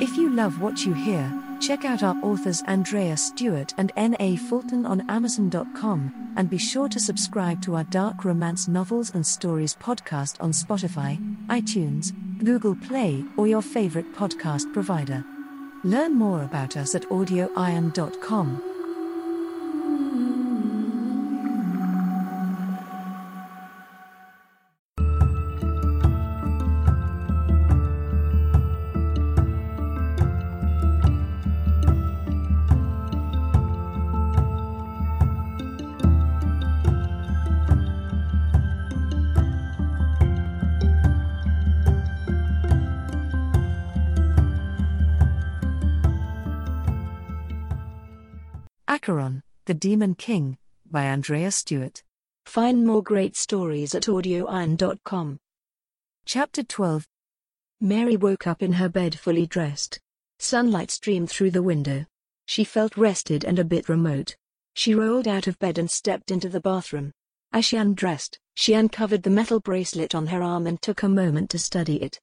If you love what you hear, check out our authors Andrea Stewart and N.A. Fulton on Amazon.com, and be sure to subscribe to our dark romance novels and stories podcast on Spotify, iTunes, Google Play, or your favorite podcast provider. Learn more about us at audioiron.com. Demon King, by Andrea Stewart. Find more great stories at audioiron.com. Chapter 12 Mary woke up in her bed fully dressed. Sunlight streamed through the window. She felt rested and a bit remote. She rolled out of bed and stepped into the bathroom. As she undressed, she uncovered the metal bracelet on her arm and took a moment to study it.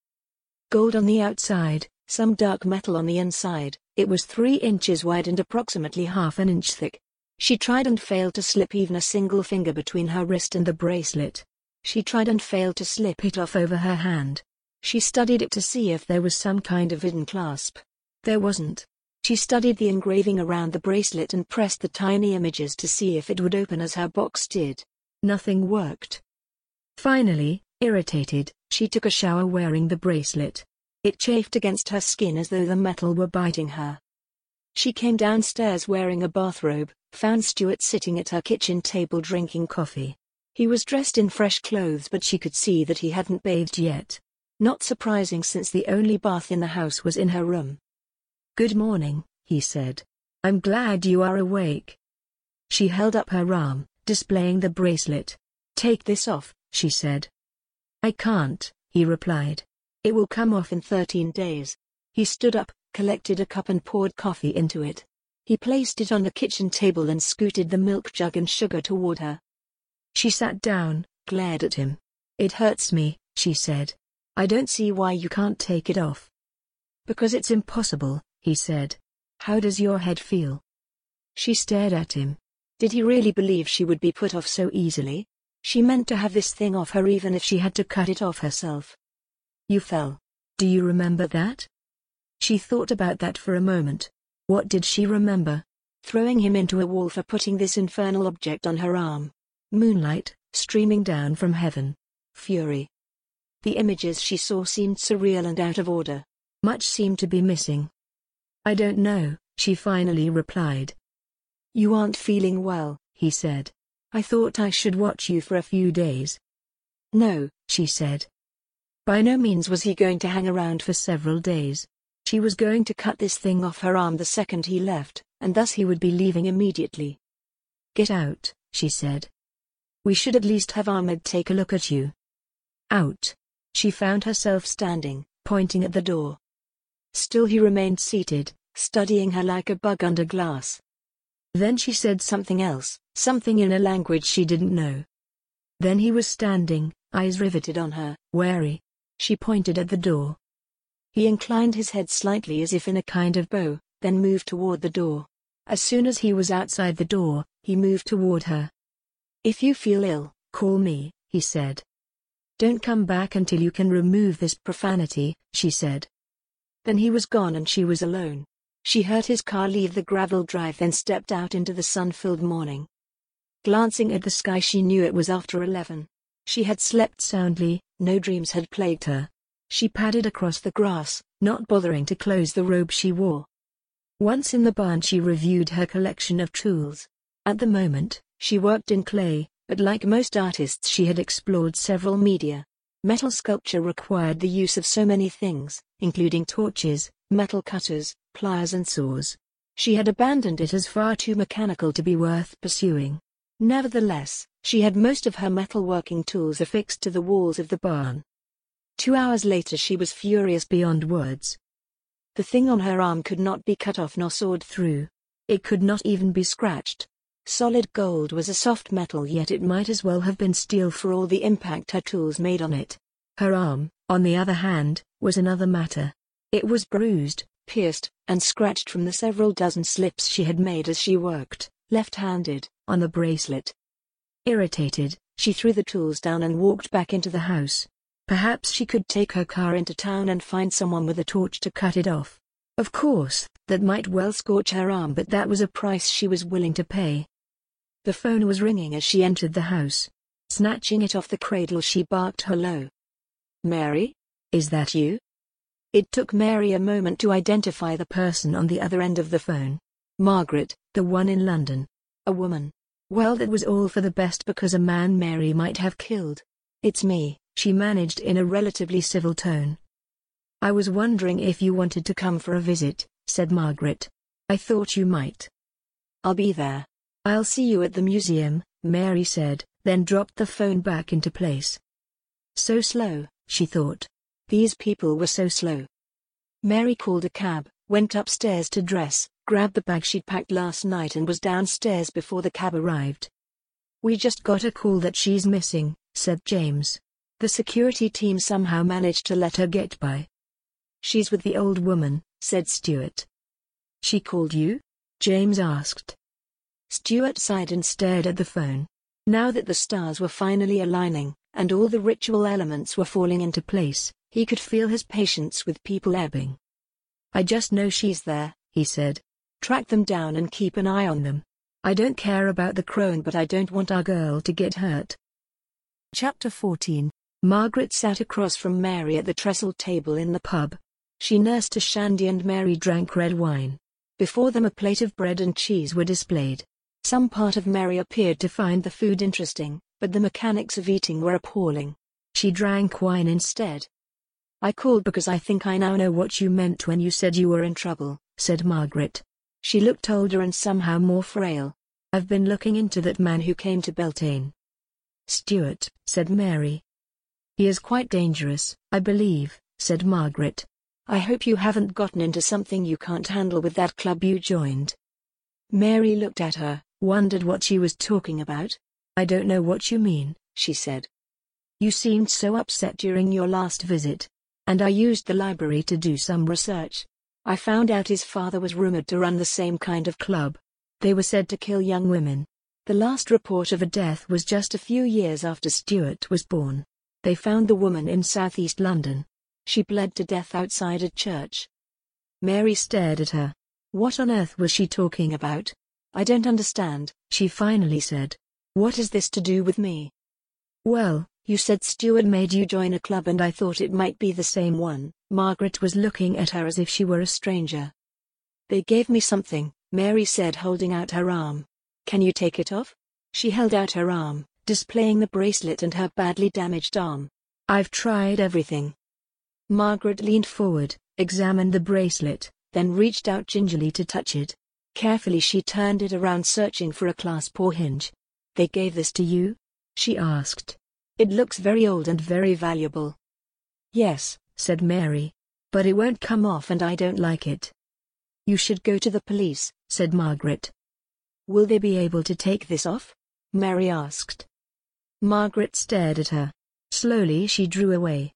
Gold on the outside, some dark metal on the inside, it was three inches wide and approximately half an inch thick. She tried and failed to slip even a single finger between her wrist and the bracelet. She tried and failed to slip it off over her hand. She studied it to see if there was some kind of hidden clasp. There wasn't. She studied the engraving around the bracelet and pressed the tiny images to see if it would open as her box did. Nothing worked. Finally, irritated, she took a shower wearing the bracelet. It chafed against her skin as though the metal were biting her. She came downstairs wearing a bathrobe, found Stuart sitting at her kitchen table drinking coffee. He was dressed in fresh clothes but she could see that he hadn't bathed yet. Not surprising since the only bath in the house was in her room. Good morning, he said. I'm glad you are awake. She held up her arm, displaying the bracelet. Take this off, she said. I can't, he replied. It will come off in 13 days. He stood up, collected a cup and poured coffee into it. He placed it on the kitchen table and scooted the milk jug and sugar toward her. She sat down, glared at him. It hurts me, she said. I don't see why you can't take it off. Because it's impossible, he said. How does your head feel? She stared at him. Did he really believe she would be put off so easily? She meant to have this thing off her even if she had to cut it off herself. You fell. Do you remember that? She thought about that for a moment. What did she remember? Throwing him into a wall for putting this infernal object on her arm. Moonlight, streaming down from heaven. Fury. The images she saw seemed surreal and out of order. Much seemed to be missing. I don't know, she finally replied. You aren't feeling well, he said. I thought I should watch you for a few days. No, she said. By no means was he going to hang around for several days. She was going to cut this thing off her arm the second he left, and thus he would be leaving immediately. Get out, she said. We should at least have Ahmed take a look at you. Out. She found herself standing, pointing at the door. Still he remained seated, studying her like a bug under glass. Then she said something else, something in a language she didn't know. Then he was standing, eyes riveted on her, wary. She pointed at the door. He inclined his head slightly as if in a kind of bow, then moved toward the door. As soon as he was outside the door, he moved toward her. If you feel ill, call me, he said. Don't come back until you can remove this profanity, she said. Then he was gone and she was alone. She heard his car leave the gravel drive then stepped out into the sun-filled morning. Glancing at the sky she knew it was after eleven. She had slept soundly, no dreams had plagued her. She padded across the grass, not bothering to close the robe she wore. Once in the barn she reviewed her collection of tools. At the moment, she worked in clay, but like most artists she had explored several media. Metal sculpture required the use of so many things, including torches, metal cutters, pliers and saws. She had abandoned it as far too mechanical to be worth pursuing. Nevertheless, she had most of her metalworking tools affixed to the walls of the barn. Two hours later she was furious beyond words. The thing on her arm could not be cut off nor sawed through. It could not even be scratched. Solid gold was a soft metal yet it might as well have been steel for all the impact her tools made on it. Her arm, on the other hand, was another matter. It was bruised, pierced and scratched from the several dozen slips she had made as she worked, left-handed, on the bracelet. Irritated, she threw the tools down and walked back into the house. Perhaps she could take her car into town and find someone with a torch to cut it off. Of course, that might well scorch her arm but that was a price she was willing to pay. The phone was ringing as she entered the house. Snatching it off the cradle she barked hello. Mary? Is that you? It took Mary a moment to identify the person on the other end of the phone. Margaret, the one in London. A woman. Well that was all for the best because a man Mary might have killed. It's me, she managed in a relatively civil tone. I was wondering if you wanted to come for a visit, said Margaret. I thought you might. I'll be there. I'll see you at the museum, Mary said, then dropped the phone back into place. So slow, she thought. These people were so slow. Mary called a cab, went upstairs to dress, grabbed the bag she'd packed last night and was downstairs before the cab arrived. We just got a call that she's missing, said James. The security team somehow managed to let her get by. She's with the old woman, said Stuart. She called you? James asked. Stuart sighed and stared at the phone. Now that the stars were finally aligning, and all the ritual elements were falling into place, he could feel his patience with people ebbing. I just know she's there, he said. Track them down and keep an eye on them. I don't care about the crone but I don't want our girl to get hurt. Chapter 14 Margaret sat across from Mary at the trestle table in the pub. She nursed a shandy and Mary drank red wine. Before them a plate of bread and cheese were displayed. Some part of Mary appeared to find the food interesting, but the mechanics of eating were appalling. She drank wine instead. I called because I think I now know what you meant when you said you were in trouble, said Margaret. She looked older and somehow more frail. I've been looking into that man who came to Beltane. Stuart, said Mary, he is quite dangerous, I believe, said Margaret. I hope you haven't gotten into something you can't handle with that club you joined. Mary looked at her, wondered what she was talking about. I don't know what you mean, she said. You seemed so upset during your last visit. And I used the library to do some research. I found out his father was rumored to run the same kind of club. They were said to kill young women. The last report of a death was just a few years after Stuart was born. They found the woman in southeast London. She bled to death outside a church. Mary stared at her. What on earth was she talking about? I don't understand, she finally said. What is this to do with me? Well, you said Stuart made you join a club and I thought it might be the same one. Margaret was looking at her as if she were a stranger. They gave me something, Mary said holding out her arm. Can you take it off? She held out her arm, displaying the bracelet and her badly damaged arm. I've tried everything. Margaret leaned forward, examined the bracelet, then reached out gingerly to touch it. Carefully she turned it around searching for a clasp or hinge. They gave this to you? She asked. It looks very old and very valuable. Yes, said Mary. But it won't come off and I don't like it. You should go to the police, said Margaret. Will they be able to take this off? Mary asked. Margaret stared at her. Slowly she drew away.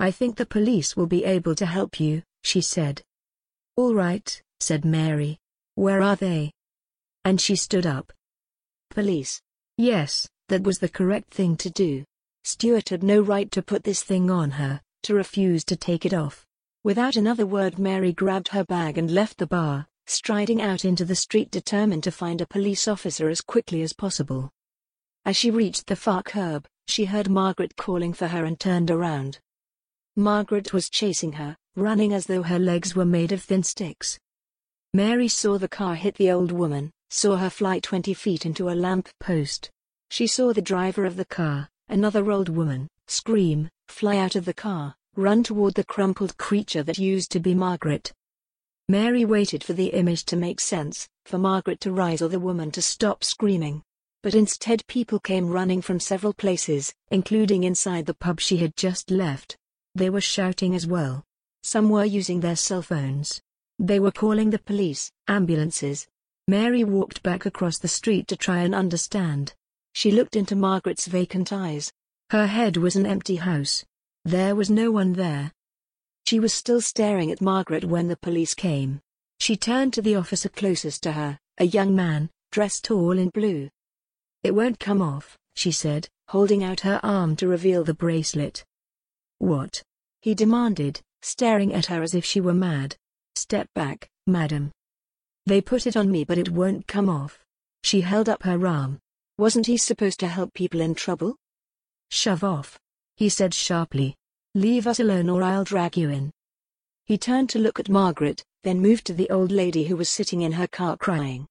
I think the police will be able to help you, she said. All right, said Mary. Where are they? And she stood up. Police. Yes, that was the correct thing to do. Stuart had no right to put this thing on her, to refuse to take it off. Without another word Mary grabbed her bag and left the bar, striding out into the street determined to find a police officer as quickly as possible. As she reached the far curb, she heard Margaret calling for her and turned around. Margaret was chasing her, running as though her legs were made of thin sticks. Mary saw the car hit the old woman, saw her fly 20 feet into a lamp post. She saw the driver of the car, another old woman, scream, fly out of the car, run toward the crumpled creature that used to be Margaret. Mary waited for the image to make sense, for Margaret to rise or the woman to stop screaming but instead people came running from several places, including inside the pub she had just left. They were shouting as well. Some were using their cell phones. They were calling the police, ambulances. Mary walked back across the street to try and understand. She looked into Margaret's vacant eyes. Her head was an empty house. There was no one there. She was still staring at Margaret when the police came. She turned to the officer closest to her, a young man, dressed all in blue. It won't come off, she said, holding out her arm to reveal the bracelet. What? He demanded, staring at her as if she were mad. Step back, madam. They put it on me but it won't come off. She held up her arm. Wasn't he supposed to help people in trouble? Shove off. He said sharply. Leave us alone or I'll drag you in. He turned to look at Margaret, then moved to the old lady who was sitting in her car crying.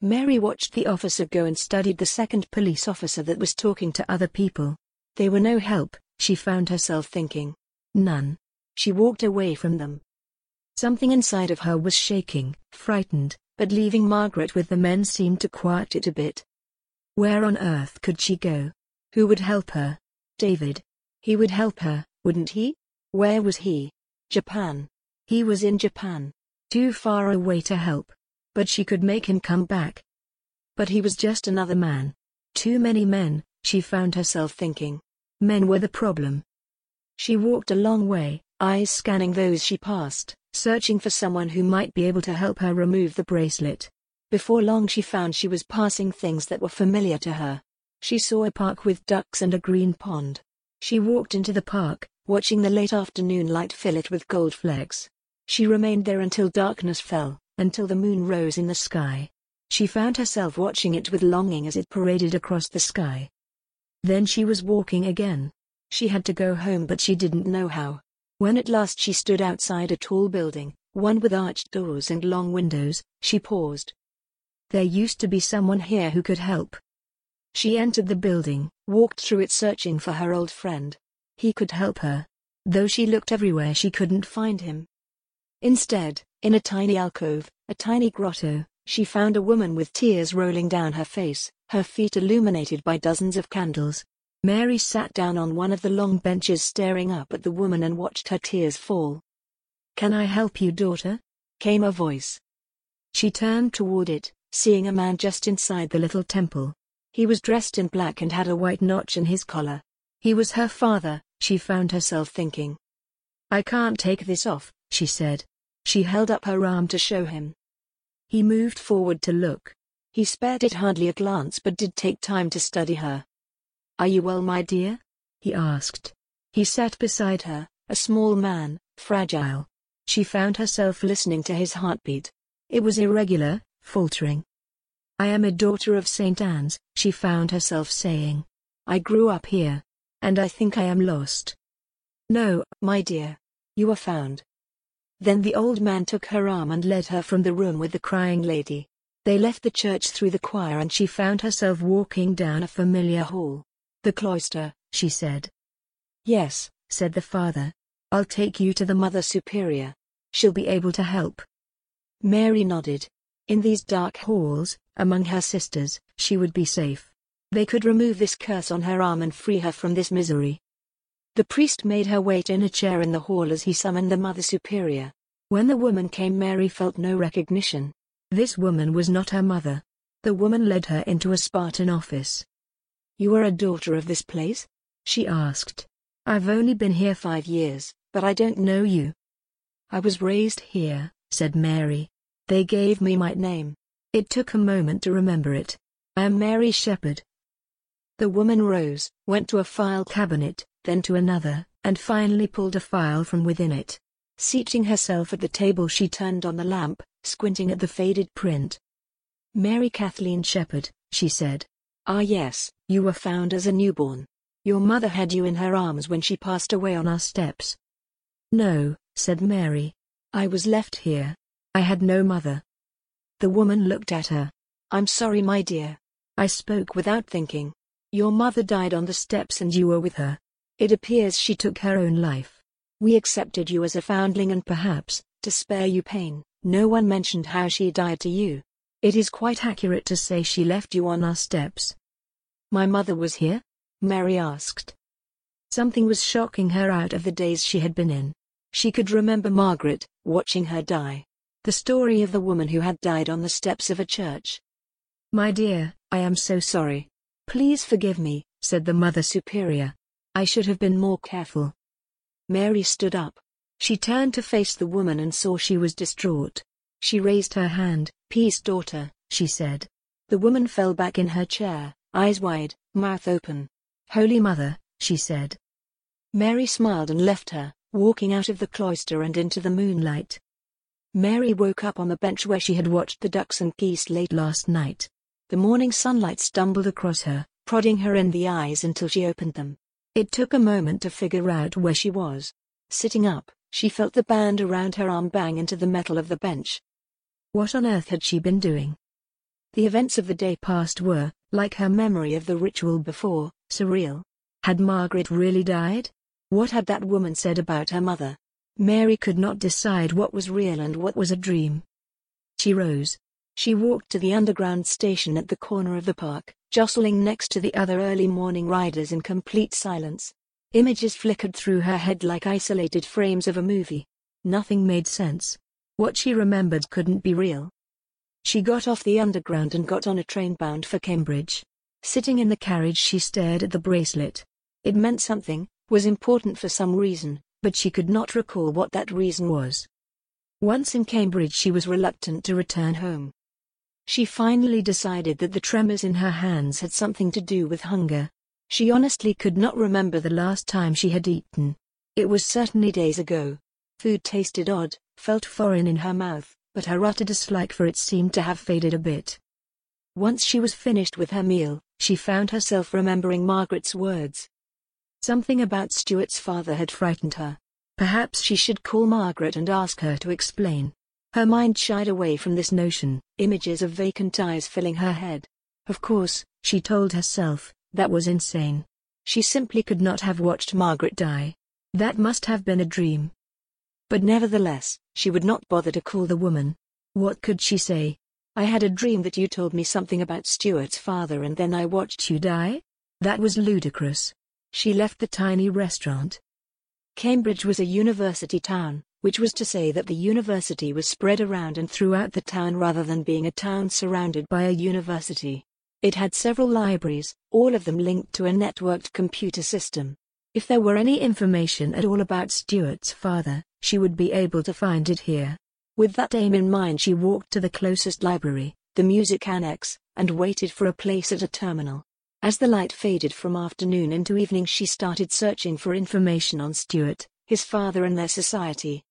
Mary watched the officer go and studied the second police officer that was talking to other people. They were no help, she found herself thinking. None. She walked away from them. Something inside of her was shaking, frightened, but leaving Margaret with the men seemed to quiet it a bit. Where on earth could she go? Who would help her? David. He would help her, wouldn't he? Where was he? Japan. He was in Japan. Too far away to help. But she could make him come back. But he was just another man. Too many men, she found herself thinking. Men were the problem. She walked a long way, eyes scanning those she passed, searching for someone who might be able to help her remove the bracelet. Before long she found she was passing things that were familiar to her. She saw a park with ducks and a green pond. She walked into the park, watching the late afternoon light fill it with gold flecks. She remained there until darkness fell, until the moon rose in the sky. She found herself watching it with longing as it paraded across the sky. Then she was walking again. She had to go home but she didn't know how. When at last she stood outside a tall building, one with arched doors and long windows, she paused. There used to be someone here who could help. She entered the building, walked through it searching for her old friend. He could help her. Though she looked everywhere she couldn't find him. Instead, in a tiny alcove, a tiny grotto, she found a woman with tears rolling down her face, her feet illuminated by dozens of candles. Mary sat down on one of the long benches staring up at the woman and watched her tears fall. Can I help you daughter? came a voice. She turned toward it, seeing a man just inside the little temple. He was dressed in black and had a white notch in his collar. He was her father, she found herself thinking. I can't take this off, she said. She held up her arm to show him. He moved forward to look. He spared it hardly a glance but did take time to study her. Are you well my dear? he asked. He sat beside her, a small man, fragile. She found herself listening to his heartbeat. It was irregular, faltering. I am a daughter of St. Anne's, she found herself saying. I grew up here. And I think I am lost. No, my dear. You are found. Then the old man took her arm and led her from the room with the crying lady. They left the church through the choir and she found herself walking down a familiar hall. The cloister, she said. Yes, said the father. I'll take you to the Mother Superior. She'll be able to help. Mary nodded. In these dark halls, among her sisters, she would be safe. They could remove this curse on her arm and free her from this misery. The priest made her wait in a chair in the hall as he summoned the Mother Superior. When the woman came Mary felt no recognition. This woman was not her mother. The woman led her into a Spartan office. You are a daughter of this place? She asked. I've only been here five years, but I don't know you. I was raised here, said Mary. They gave me my name. It took a moment to remember it. I am Mary Shepherd. The woman rose, went to a file cabinet, then to another, and finally pulled a file from within it. Seating herself at the table she turned on the lamp, squinting at the faded print. Mary Kathleen Shepherd, she said. Ah yes, you were found as a newborn. Your mother had you in her arms when she passed away on our steps. No, said Mary. I was left here. I had no mother. The woman looked at her. I'm sorry my dear. I spoke without thinking. Your mother died on the steps and you were with her. It appears she took her own life. We accepted you as a foundling and perhaps, to spare you pain, no one mentioned how she died to you. It is quite accurate to say she left you on our steps. My mother was here? Mary asked. Something was shocking her out of the days she had been in. She could remember Margaret, watching her die. The story of the woman who had died on the steps of a church. My dear, I am so sorry. Please forgive me, said the Mother Superior. I should have been more careful. Mary stood up. She turned to face the woman and saw she was distraught. She raised her hand. Peace daughter, she said. The woman fell back in her chair, eyes wide, mouth open. Holy Mother, she said. Mary smiled and left her, walking out of the cloister and into the moonlight. Mary woke up on the bench where she had watched the ducks and geese late last night. The morning sunlight stumbled across her, prodding her in the eyes until she opened them. It took a moment to figure out where she was. Sitting up, she felt the band around her arm bang into the metal of the bench. What on earth had she been doing? The events of the day past were, like her memory of the ritual before, surreal. Had Margaret really died? What had that woman said about her mother? Mary could not decide what was real and what was a dream. She rose. She walked to the underground station at the corner of the park, jostling next to the other early morning riders in complete silence. Images flickered through her head like isolated frames of a movie. Nothing made sense. What she remembered couldn't be real. She got off the underground and got on a train bound for Cambridge. Sitting in the carriage she stared at the bracelet. It meant something, was important for some reason, but she could not recall what that reason was. Once in Cambridge she was reluctant to return home. She finally decided that the tremors in her hands had something to do with hunger. She honestly could not remember the last time she had eaten. It was certainly days ago. Food tasted odd, felt foreign in her mouth, but her utter dislike for it seemed to have faded a bit. Once she was finished with her meal, she found herself remembering Margaret's words. Something about Stuart's father had frightened her. Perhaps she should call Margaret and ask her to explain. Her mind shied away from this notion, images of vacant eyes filling her head. Of course, she told herself, that was insane. She simply could not have watched Margaret die. That must have been a dream. But nevertheless, she would not bother to call the woman. What could she say? I had a dream that you told me something about Stuart's father and then I watched you die? That was ludicrous. She left the tiny restaurant. Cambridge was a university town, which was to say that the university was spread around and throughout the town rather than being a town surrounded by a university. It had several libraries, all of them linked to a networked computer system. If there were any information at all about Stuart's father, she would be able to find it here. With that aim in mind she walked to the closest library, the music annex, and waited for a place at a terminal. As the light faded from afternoon into evening she started searching for information on Stuart, his father and their society.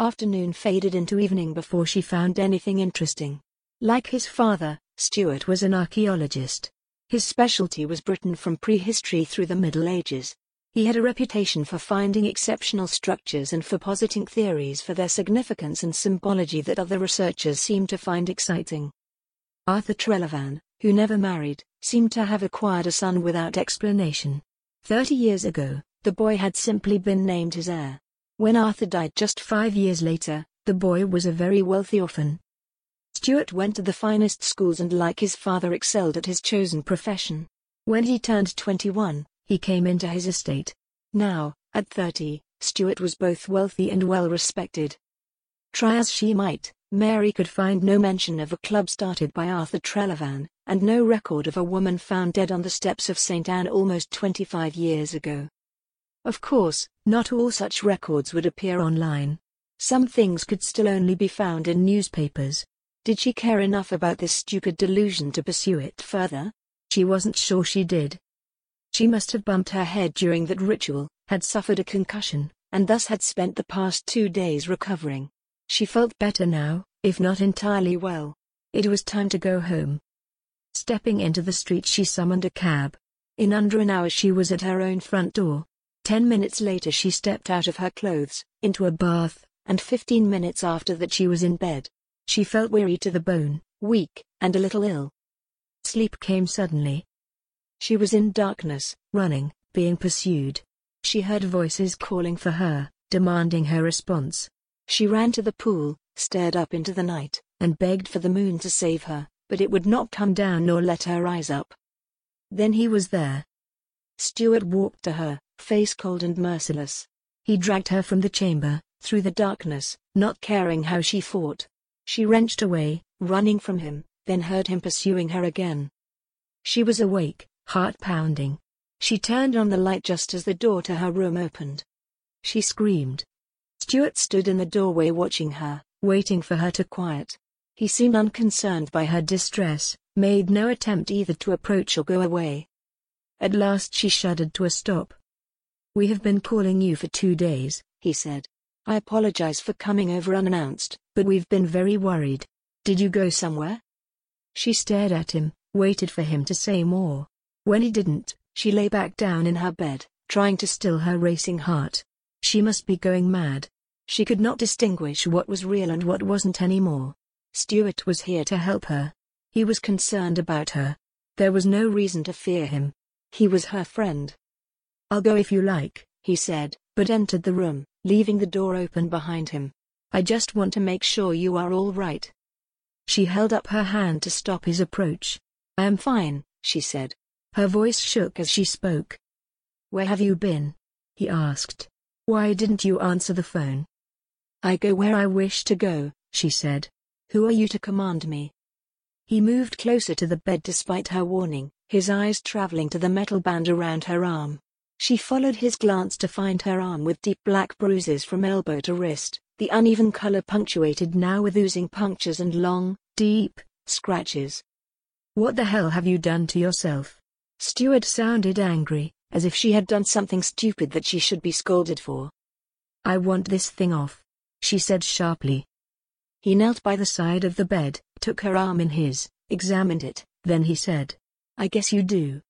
Afternoon faded into evening before she found anything interesting. Like his father, Stuart was an archaeologist. His specialty was Britain from prehistory through the Middle Ages. He had a reputation for finding exceptional structures and for positing theories for their significance and symbology that other researchers seemed to find exciting. Arthur Trelevan, who never married, seemed to have acquired a son without explanation. Thirty years ago, the boy had simply been named his heir. When Arthur died just five years later, the boy was a very wealthy orphan. Stuart went to the finest schools and like his father excelled at his chosen profession. When he turned 21, he came into his estate. Now, at 30, Stuart was both wealthy and well respected. Try as she might, Mary could find no mention of a club started by Arthur Trelevan, and no record of a woman found dead on the steps of St. Anne almost 25 years ago. Of course, not all such records would appear online. Some things could still only be found in newspapers. Did she care enough about this stupid delusion to pursue it further? She wasn't sure she did. She must have bumped her head during that ritual, had suffered a concussion, and thus had spent the past two days recovering. She felt better now, if not entirely well. It was time to go home. Stepping into the street she summoned a cab. In under an hour she was at her own front door. Ten minutes later she stepped out of her clothes, into a bath, and fifteen minutes after that she was in bed. She felt weary to the bone, weak, and a little ill. Sleep came suddenly, she was in darkness, running, being pursued. She heard voices calling for her, demanding her response. She ran to the pool, stared up into the night, and begged for the moon to save her, but it would not come down nor let her rise up. Then he was there. Stuart walked to her, face cold and merciless. He dragged her from the chamber, through the darkness, not caring how she fought. She wrenched away, running from him, then heard him pursuing her again. She was awake, heart pounding. She turned on the light just as the door to her room opened. She screamed. Stuart stood in the doorway watching her, waiting for her to quiet. He seemed unconcerned by her distress, made no attempt either to approach or go away. At last she shuddered to a stop. We have been calling you for two days, he said. I apologize for coming over unannounced, but we've been very worried. Did you go somewhere? She stared at him, waited for him to say more. When he didn't, she lay back down in her bed, trying to still her racing heart. She must be going mad. She could not distinguish what was real and what wasn't anymore. Stuart was here to help her. He was concerned about her. There was no reason to fear him. He was her friend. I'll go if you like, he said, but entered the room, leaving the door open behind him. I just want to make sure you are all right. She held up her hand to stop his approach. I am fine, she said. Her voice shook as she spoke. Where have you been? he asked. Why didn't you answer the phone? I go where I wish to go, she said. Who are you to command me? He moved closer to the bed despite her warning, his eyes traveling to the metal band around her arm. She followed his glance to find her arm with deep black bruises from elbow to wrist, the uneven color punctuated now with oozing punctures and long, deep, scratches. What the hell have you done to yourself? Stuart sounded angry, as if she had done something stupid that she should be scolded for. I want this thing off, she said sharply. He knelt by the side of the bed, took her arm in his, examined it, then he said, I guess you do.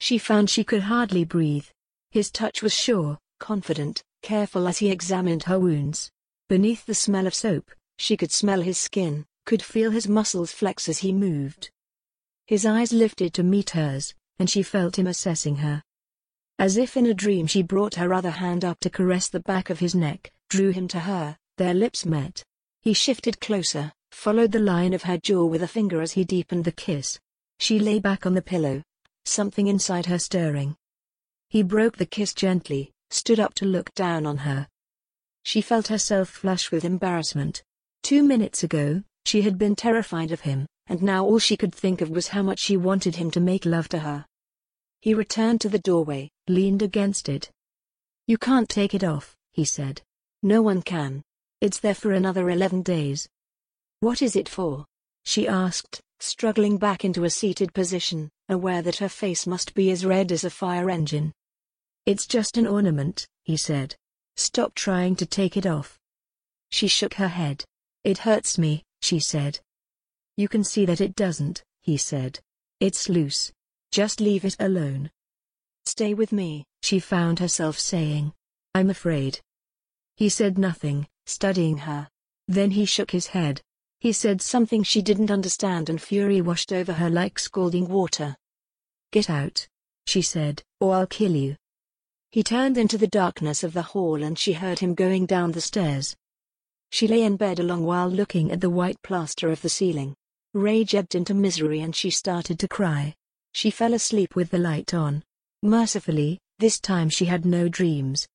She found she could hardly breathe. His touch was sure, confident, careful as he examined her wounds. Beneath the smell of soap, she could smell his skin, could feel his muscles flex as he moved. His eyes lifted to meet hers, and she felt him assessing her. As if in a dream she brought her other hand up to caress the back of his neck, drew him to her, their lips met. He shifted closer, followed the line of her jaw with a finger as he deepened the kiss. She lay back on the pillow, something inside her stirring. He broke the kiss gently, stood up to look down on her. She felt herself flush with embarrassment. Two minutes ago, she had been terrified of him, and now all she could think of was how much she wanted him to make love to her. He returned to the doorway, leaned against it. You can't take it off, he said. No one can. It's there for another 11 days. What is it for? She asked, struggling back into a seated position, aware that her face must be as red as a fire engine. It's just an ornament, he said. Stop trying to take it off. She shook her head. It hurts me, she said. You can see that it doesn't, he said. It's loose. Just leave it alone. Stay with me, she found herself saying. I'm afraid. He said nothing, studying her. Then he shook his head. He said something she didn't understand and fury washed over her like scalding water. Get out. She said, or I'll kill you. He turned into the darkness of the hall and she heard him going down the stairs. She lay in bed a long while looking at the white plaster of the ceiling. Rage ebbed into misery and she started to cry. She fell asleep with the light on. Mercifully, this time she had no dreams.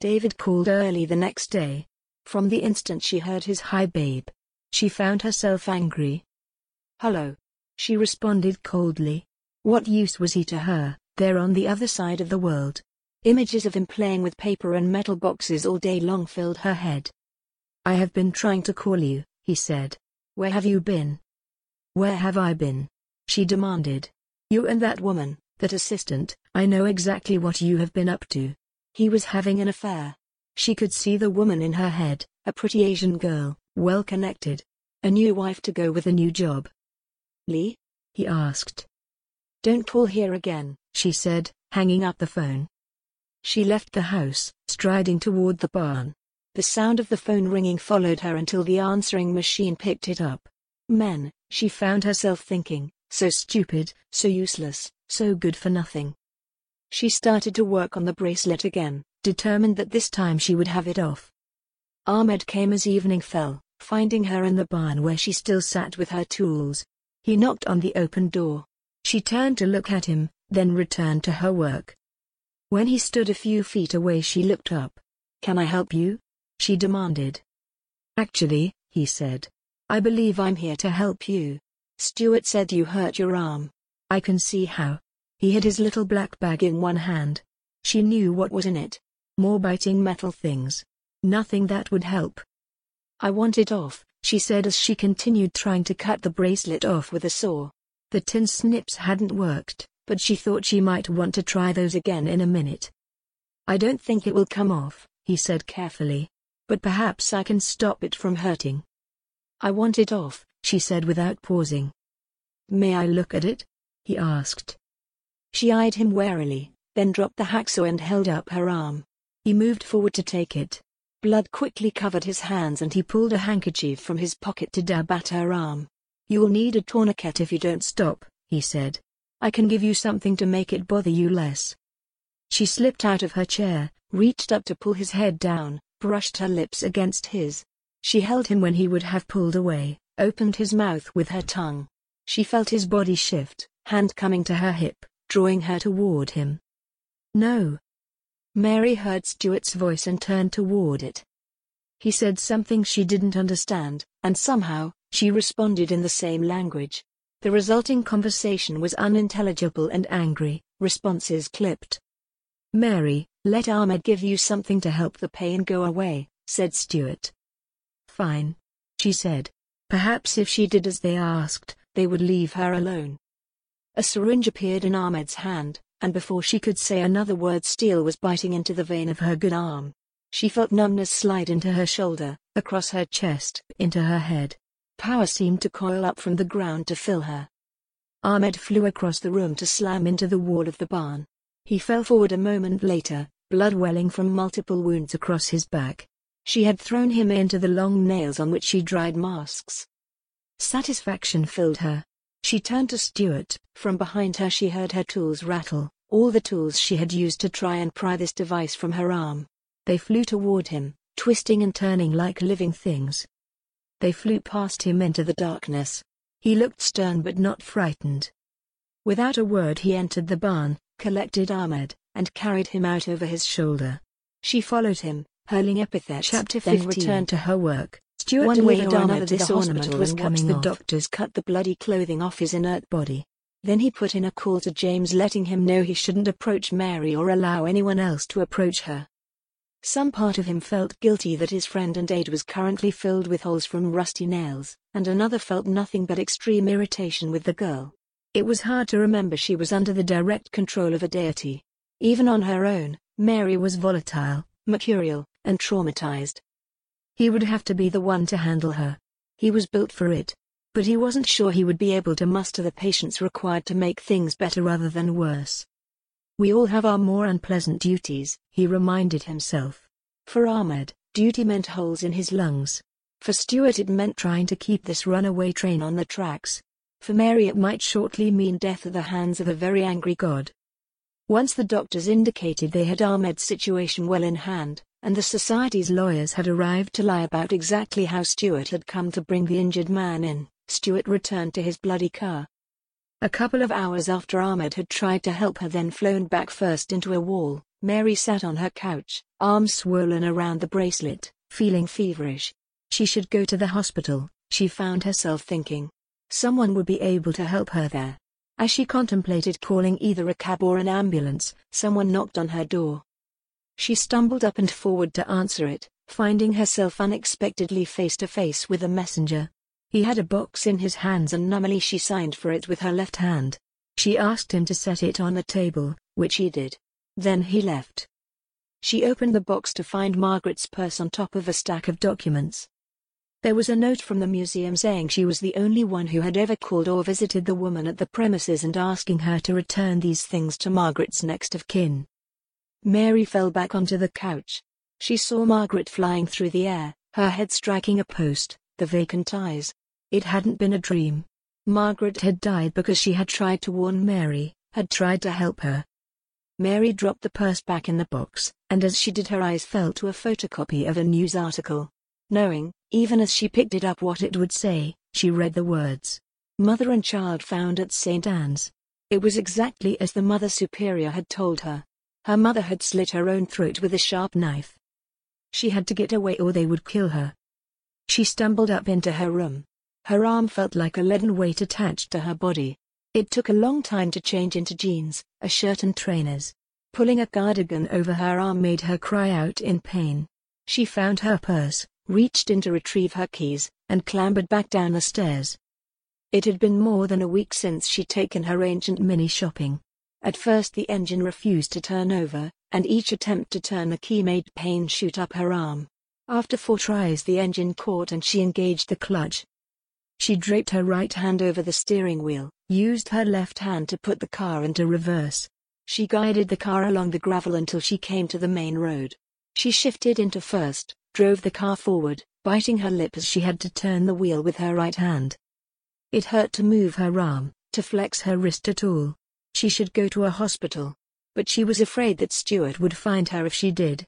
David called early the next day, from the instant she heard his hi babe. She found herself angry. Hello. She responded coldly. What use was he to her, there on the other side of the world? Images of him playing with paper and metal boxes all day long filled her head. I have been trying to call you, he said. Where have you been? Where have I been? She demanded. You and that woman, that assistant, I know exactly what you have been up to. He was having an affair. She could see the woman in her head, a pretty Asian girl, well connected. A new wife to go with a new job. Lee? he asked. Don't call here again, she said, hanging up the phone. She left the house, striding toward the barn. The sound of the phone ringing followed her until the answering machine picked it up. Men, she found herself thinking, so stupid, so useless, so good for nothing. She started to work on the bracelet again, determined that this time she would have it off. Ahmed came as evening fell, finding her in the barn where she still sat with her tools. He knocked on the open door. She turned to look at him, then returned to her work. When he stood a few feet away she looked up. Can I help you? She demanded. Actually, he said. I believe I'm here to help you. Stuart said you hurt your arm. I can see how. He had his little black bag in one hand. She knew what was in it. More biting metal things. Nothing that would help. I want it off, she said as she continued trying to cut the bracelet off with a saw. The tin snips hadn't worked, but she thought she might want to try those again in a minute. I don't think it will come off, he said carefully. But perhaps I can stop it from hurting. I want it off, she said without pausing. May I look at it? he asked. She eyed him warily, then dropped the hacksaw and held up her arm. He moved forward to take it. Blood quickly covered his hands and he pulled a handkerchief from his pocket to dab at her arm. You'll need a tourniquet if you don't stop, he said. I can give you something to make it bother you less. She slipped out of her chair, reached up to pull his head down, brushed her lips against his. She held him when he would have pulled away, opened his mouth with her tongue. She felt his body shift, hand coming to her hip, drawing her toward him. No. Mary heard Stuart's voice and turned toward it. He said something she didn't understand, and somehow, she responded in the same language. The resulting conversation was unintelligible and angry, responses clipped. Mary, let Ahmed give you something to help the pain go away, said Stuart. Fine. She said. Perhaps if she did as they asked, they would leave her alone. A syringe appeared in Ahmed's hand, and before she could say another word steel was biting into the vein of her good arm. She felt numbness slide into her shoulder, across her chest, into her head. Power seemed to coil up from the ground to fill her. Ahmed flew across the room to slam into the wall of the barn. He fell forward a moment later, blood welling from multiple wounds across his back. She had thrown him into the long nails on which she dried masks. Satisfaction filled her. She turned to Stuart. From behind her she heard her tools rattle, all the tools she had used to try and pry this device from her arm. They flew toward him, twisting and turning like living things. They flew past him into the darkness. He looked stern but not frightened. Without a word he entered the barn, collected Ahmed, and carried him out over his shoulder. She followed him, hurling epithets, Chapter 15. then returned to her work. Stuart One way or another this ornament was coming the doctors cut the bloody clothing off his inert body. Then he put in a call to James letting him know he shouldn't approach Mary or allow anyone else to approach her. Some part of him felt guilty that his friend and aide was currently filled with holes from rusty nails, and another felt nothing but extreme irritation with the girl. It was hard to remember she was under the direct control of a deity. Even on her own, Mary was volatile, mercurial, and traumatized. He would have to be the one to handle her. He was built for it. But he wasn't sure he would be able to muster the patience required to make things better rather than worse. We all have our more unpleasant duties, he reminded himself. For Ahmed, duty meant holes in his lungs. For Stuart it meant trying to keep this runaway train on the tracks. For Mary it might shortly mean death at the hands of a very angry God. Once the doctors indicated they had Ahmed's situation well in hand, and the society's lawyers had arrived to lie about exactly how Stuart had come to bring the injured man in, Stuart returned to his bloody car. A couple of hours after Ahmed had tried to help her then flown back first into a wall, Mary sat on her couch, arms swollen around the bracelet, feeling feverish. She should go to the hospital, she found herself thinking. Someone would be able to help her there. As she contemplated calling either a cab or an ambulance, someone knocked on her door. She stumbled up and forward to answer it, finding herself unexpectedly face to face with a messenger. He had a box in his hands and numbly she signed for it with her left hand. She asked him to set it on the table, which he did. Then he left. She opened the box to find Margaret's purse on top of a stack of documents. There was a note from the museum saying she was the only one who had ever called or visited the woman at the premises and asking her to return these things to Margaret's next of kin. Mary fell back onto the couch. She saw Margaret flying through the air, her head striking a post, the vacant eyes. It hadn't been a dream. Margaret had died because she had tried to warn Mary, had tried to help her. Mary dropped the purse back in the box, and as she did her eyes fell to a photocopy of a news article. Knowing, even as she picked it up what it would say, she read the words. Mother and child found at St. Anne's. It was exactly as the Mother Superior had told her. Her mother had slit her own throat with a sharp knife. She had to get away or they would kill her. She stumbled up into her room. Her arm felt like a leaden weight attached to her body. It took a long time to change into jeans, a shirt and trainers. Pulling a cardigan over her arm made her cry out in pain. She found her purse, reached in to retrieve her keys, and clambered back down the stairs. It had been more than a week since she'd taken her ancient Mini shopping. At first the engine refused to turn over, and each attempt to turn the key made pain shoot up her arm. After four tries the engine caught and she engaged the clutch. She draped her right hand over the steering wheel, used her left hand to put the car into reverse. She guided the car along the gravel until she came to the main road. She shifted into first, drove the car forward, biting her lip as she had to turn the wheel with her right hand. It hurt to move her arm, to flex her wrist at all. She should go to a hospital. But she was afraid that Stuart would find her if she did.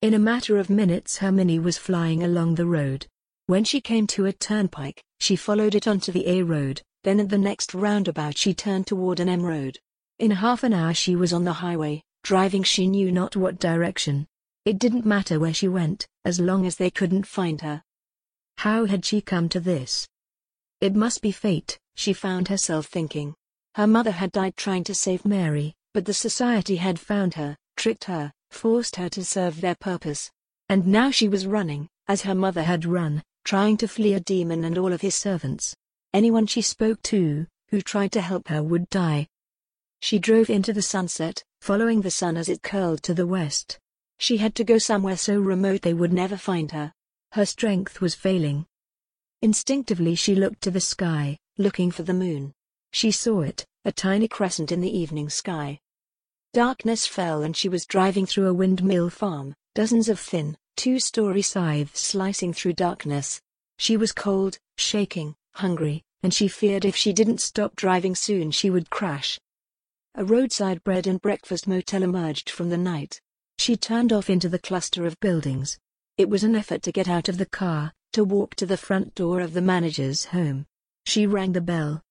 In a matter of minutes her Mini was flying along the road. When she came to a turnpike, she followed it onto the A road, then at the next roundabout she turned toward an M road. In half an hour she was on the highway, driving she knew not what direction. It didn't matter where she went, as long as they couldn't find her. How had she come to this? It must be fate, she found herself thinking. Her mother had died trying to save Mary, but the society had found her, tricked her, forced her to serve their purpose. And now she was running, as her mother had run, trying to flee a demon and all of his servants. Anyone she spoke to, who tried to help her would die. She drove into the sunset, following the sun as it curled to the west. She had to go somewhere so remote they would never find her. Her strength was failing, Instinctively she looked to the sky, looking for the moon. She saw it, a tiny crescent in the evening sky. Darkness fell and she was driving through a windmill farm, dozens of thin, two-story scythes slicing through darkness. She was cold, shaking, hungry, and she feared if she didn't stop driving soon she would crash. A roadside bread and breakfast motel emerged from the night. She turned off into the cluster of buildings. It was an effort to get out of the car, to walk to the front door of the manager's home. She rang the bell.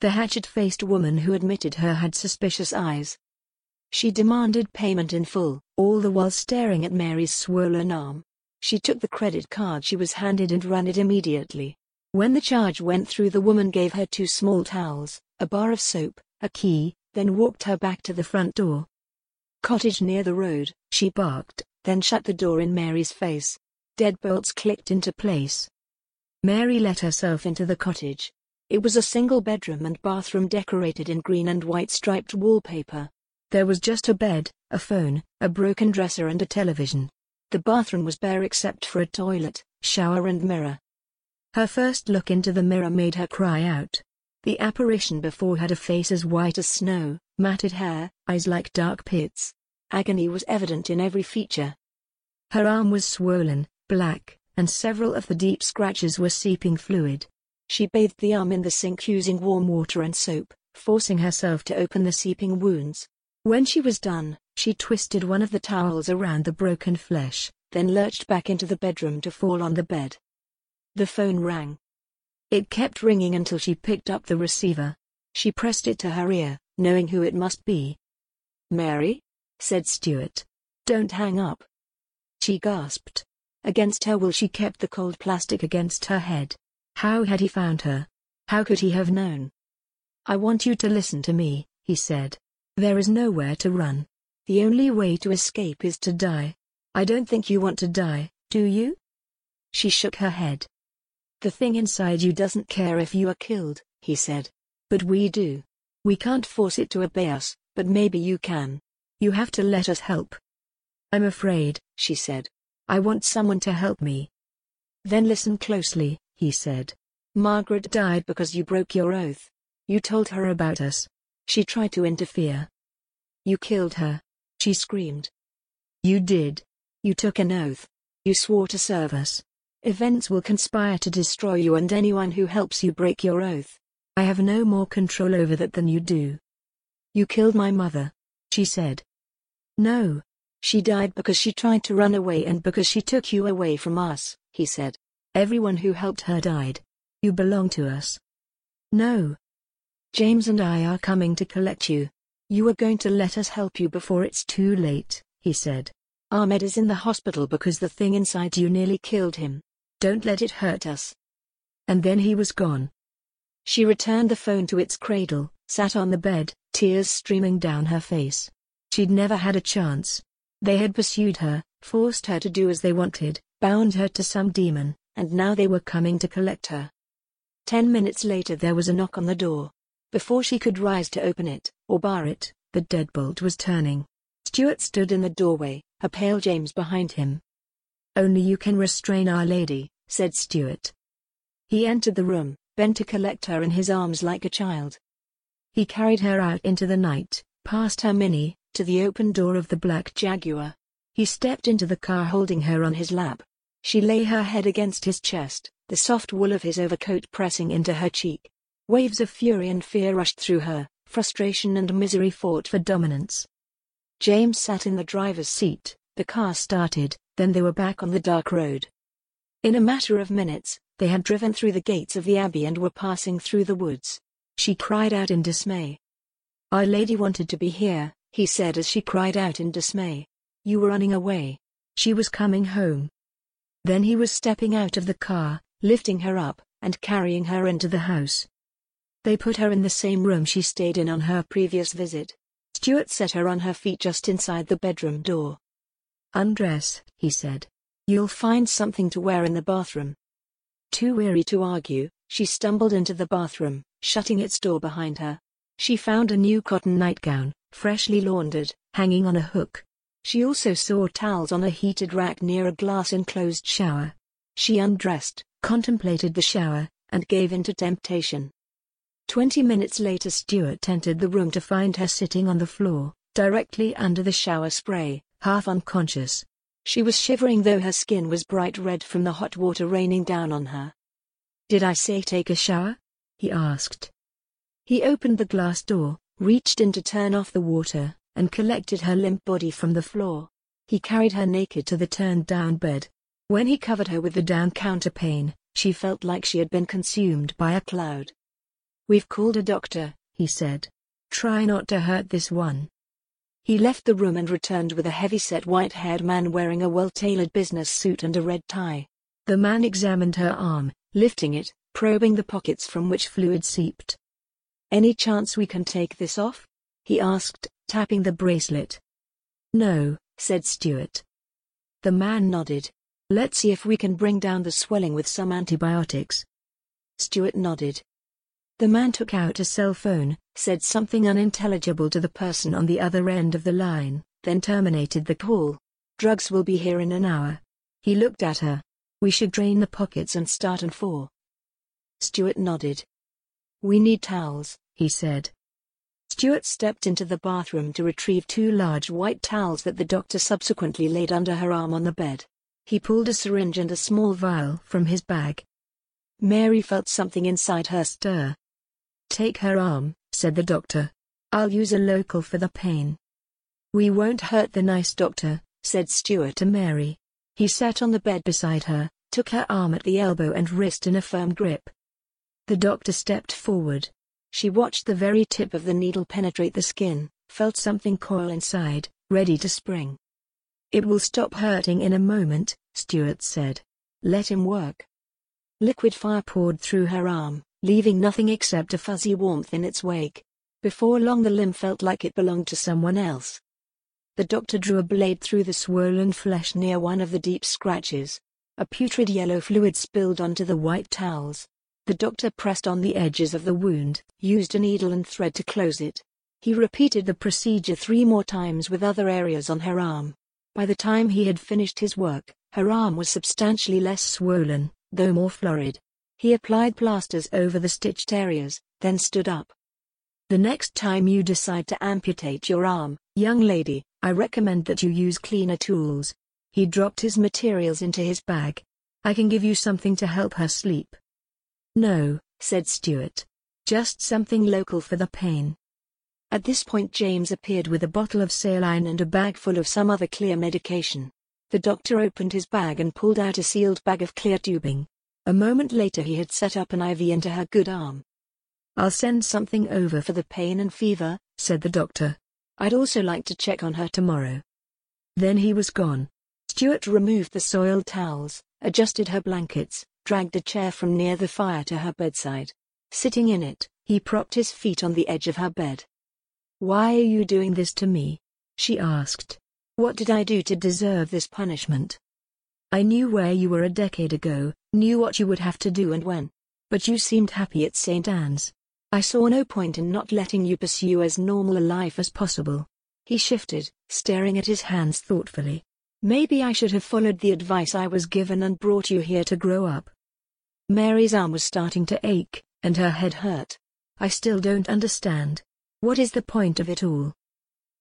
The hatchet-faced woman who admitted her had suspicious eyes. She demanded payment in full, all the while staring at Mary's swollen arm. She took the credit card she was handed and ran it immediately. When the charge went through the woman gave her two small towels, a bar of soap, a key, then walked her back to the front door. Cottage near the road, she barked, then shut the door in Mary's face. Deadbolts clicked into place. Mary let herself into the cottage. It was a single bedroom and bathroom decorated in green and white striped wallpaper. There was just a bed, a phone, a broken dresser and a television. The bathroom was bare except for a toilet, shower and mirror. Her first look into the mirror made her cry out. The apparition before had a face as white as snow, matted hair, eyes like dark pits. Agony was evident in every feature. Her arm was swollen, black, and several of the deep scratches were seeping fluid. She bathed the arm in the sink using warm water and soap, forcing herself to open the seeping wounds. When she was done, she twisted one of the towels around the broken flesh, then lurched back into the bedroom to fall on the bed. The phone rang. It kept ringing until she picked up the receiver. She pressed it to her ear, knowing who it must be. Mary? said Stuart. Don't hang up. She gasped. Against her will she kept the cold plastic against her head. How had he found her? How could he have known? I want you to listen to me, he said. There is nowhere to run. The only way to escape is to die. I don't think you want to die, do you? She shook her head. The thing inside you doesn't care if you are killed, he said. But we do. We can't force it to obey us, but maybe you can. You have to let us help. I'm afraid, she said. I want someone to help me. Then listen closely, he said. Margaret died because you broke your oath. You told her about us. She tried to interfere. You killed her. She screamed. You did. You took an oath. You swore to serve us. Events will conspire to destroy you and anyone who helps you break your oath. I have no more control over that than you do. You killed my mother. She said. No, she died because she tried to run away and because she took you away from us, he said. Everyone who helped her died. You belong to us. No. James and I are coming to collect you. You are going to let us help you before it's too late, he said. Ahmed is in the hospital because the thing inside you nearly killed him. Don't let it hurt us. And then he was gone. She returned the phone to its cradle, sat on the bed, tears streaming down her face. She'd never had a chance. They had pursued her, forced her to do as they wanted, bound her to some demon, and now they were coming to collect her. Ten minutes later there was a knock on the door. Before she could rise to open it, or bar it, the deadbolt was turning. Stuart stood in the doorway, a pale James behind him. Only you can restrain Our Lady, said Stuart. He entered the room, bent to collect her in his arms like a child. He carried her out into the night, past her Mini, to the open door of the black Jaguar. He stepped into the car holding her on his lap. She lay her head against his chest, the soft wool of his overcoat pressing into her cheek. Waves of fury and fear rushed through her, frustration and misery fought for dominance. James sat in the driver's seat, the car started, then they were back on the dark road. In a matter of minutes, they had driven through the gates of the abbey and were passing through the woods. She cried out in dismay. Our Lady wanted to be here, he said as she cried out in dismay. You were running away. She was coming home. Then he was stepping out of the car, lifting her up, and carrying her into the house. They put her in the same room she stayed in on her previous visit. Stuart set her on her feet just inside the bedroom door. Undress, he said. You'll find something to wear in the bathroom. Too weary to argue, she stumbled into the bathroom, shutting its door behind her. She found a new cotton nightgown, freshly laundered, hanging on a hook. She also saw towels on a heated rack near a glass-enclosed shower. She undressed, contemplated the shower, and gave in to temptation. Twenty minutes later Stuart entered the room to find her sitting on the floor, directly under the shower spray, half unconscious. She was shivering though her skin was bright red from the hot water raining down on her. Did I say take a shower? he asked. He opened the glass door, reached in to turn off the water, and collected her limp body from the floor. He carried her naked to the turned-down bed. When he covered her with the down counterpane, she felt like she had been consumed by a cloud. We've called a doctor, he said. Try not to hurt this one. He left the room and returned with a heavy-set white-haired man wearing a well-tailored business suit and a red tie. The man examined her arm, lifting it, probing the pockets from which fluid seeped. Any chance we can take this off? he asked, tapping the bracelet. No, said Stuart. The man nodded. Let's see if we can bring down the swelling with some antibiotics. Stuart nodded. The man took out a cell phone, said something unintelligible to the person on the other end of the line, then terminated the call. Drugs will be here in an hour. He looked at her. We should drain the pockets and start on four. Stuart nodded. We need towels, he said. Stuart stepped into the bathroom to retrieve two large white towels that the doctor subsequently laid under her arm on the bed. He pulled a syringe and a small vial from his bag. Mary felt something inside her stir. Take her arm, said the doctor. I'll use a local for the pain. We won't hurt the nice doctor, said Stuart to Mary. He sat on the bed beside her, took her arm at the elbow and wrist in a firm grip. The doctor stepped forward. She watched the very tip of the needle penetrate the skin, felt something coil inside, ready to spring. It will stop hurting in a moment, Stuart said. Let him work. Liquid fire poured through her arm, leaving nothing except a fuzzy warmth in its wake. Before long the limb felt like it belonged to someone else. The doctor drew a blade through the swollen flesh near one of the deep scratches. A putrid yellow fluid spilled onto the white towels. The doctor pressed on the edges of the wound, used a needle and thread to close it. He repeated the procedure three more times with other areas on her arm. By the time he had finished his work, her arm was substantially less swollen, though more florid. He applied plasters over the stitched areas, then stood up. The next time you decide to amputate your arm, young lady, I recommend that you use cleaner tools. He dropped his materials into his bag. I can give you something to help her sleep. No, said Stuart. Just something local for the pain. At this point James appeared with a bottle of saline and a bag full of some other clear medication. The doctor opened his bag and pulled out a sealed bag of clear tubing. A moment later he had set up an IV into her good arm. I'll send something over for the pain and fever, said the doctor. I'd also like to check on her tomorrow. Then he was gone. Stuart removed the soiled towels, adjusted her blankets, dragged a chair from near the fire to her bedside. Sitting in it, he propped his feet on the edge of her bed. Why are you doing this to me? She asked. What did I do to deserve this punishment? I knew where you were a decade ago, knew what you would have to do and when. But you seemed happy at St. Anne's. I saw no point in not letting you pursue as normal a life as possible. He shifted, staring at his hands thoughtfully. Maybe I should have followed the advice I was given and brought you here to grow up. Mary's arm was starting to ache, and her head hurt. I still don't understand. What is the point of it all?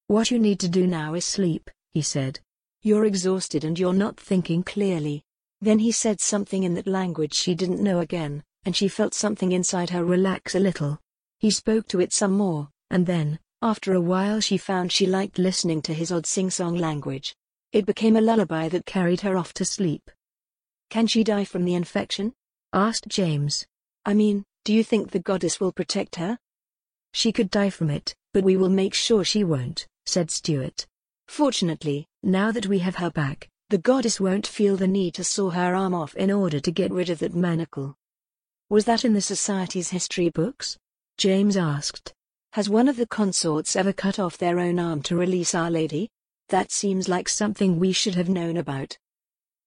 What you need to do now is sleep, he said. You're exhausted and you're not thinking clearly. Then he said something in that language she didn't know again, and she felt something inside her relax a little. He spoke to it some more, and then, after a while she found she liked listening to his odd sing-song language. It became a lullaby that carried her off to sleep. Can she die from the infection? asked James. I mean, do you think the goddess will protect her? She could die from it, but we will make sure she won't, said Stuart. Fortunately, now that we have her back, the goddess won't feel the need to saw her arm off in order to get rid of that manacle. Was that in the Society's history books? James asked. Has one of the consorts ever cut off their own arm to release Our Lady? That seems like something we should have known about.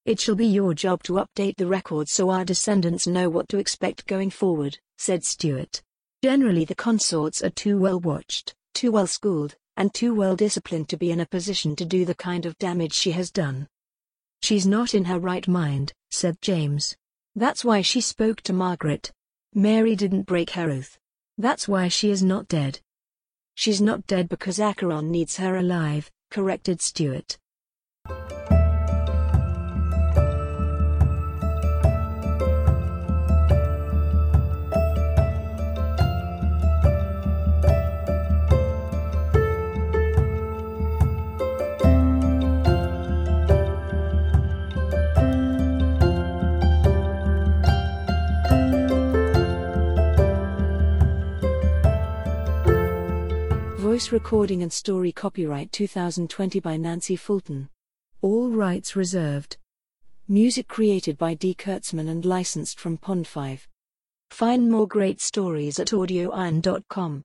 It shall be your job to update the records so our descendants know what to expect going forward, said Stuart. Generally the consorts are too well watched, too well schooled, and too well disciplined to be in a position to do the kind of damage she has done. She's not in her right mind, said James. That's why she spoke to Margaret. Mary didn't break her oath. That's why she is not dead. She's not dead because Acheron needs her alive, corrected Stuart. Voice recording and story copyright 2020 by Nancy Fulton. All rights reserved. Music created by D. Kurtzman and licensed from Pond5. Find more great stories at audioiron.com.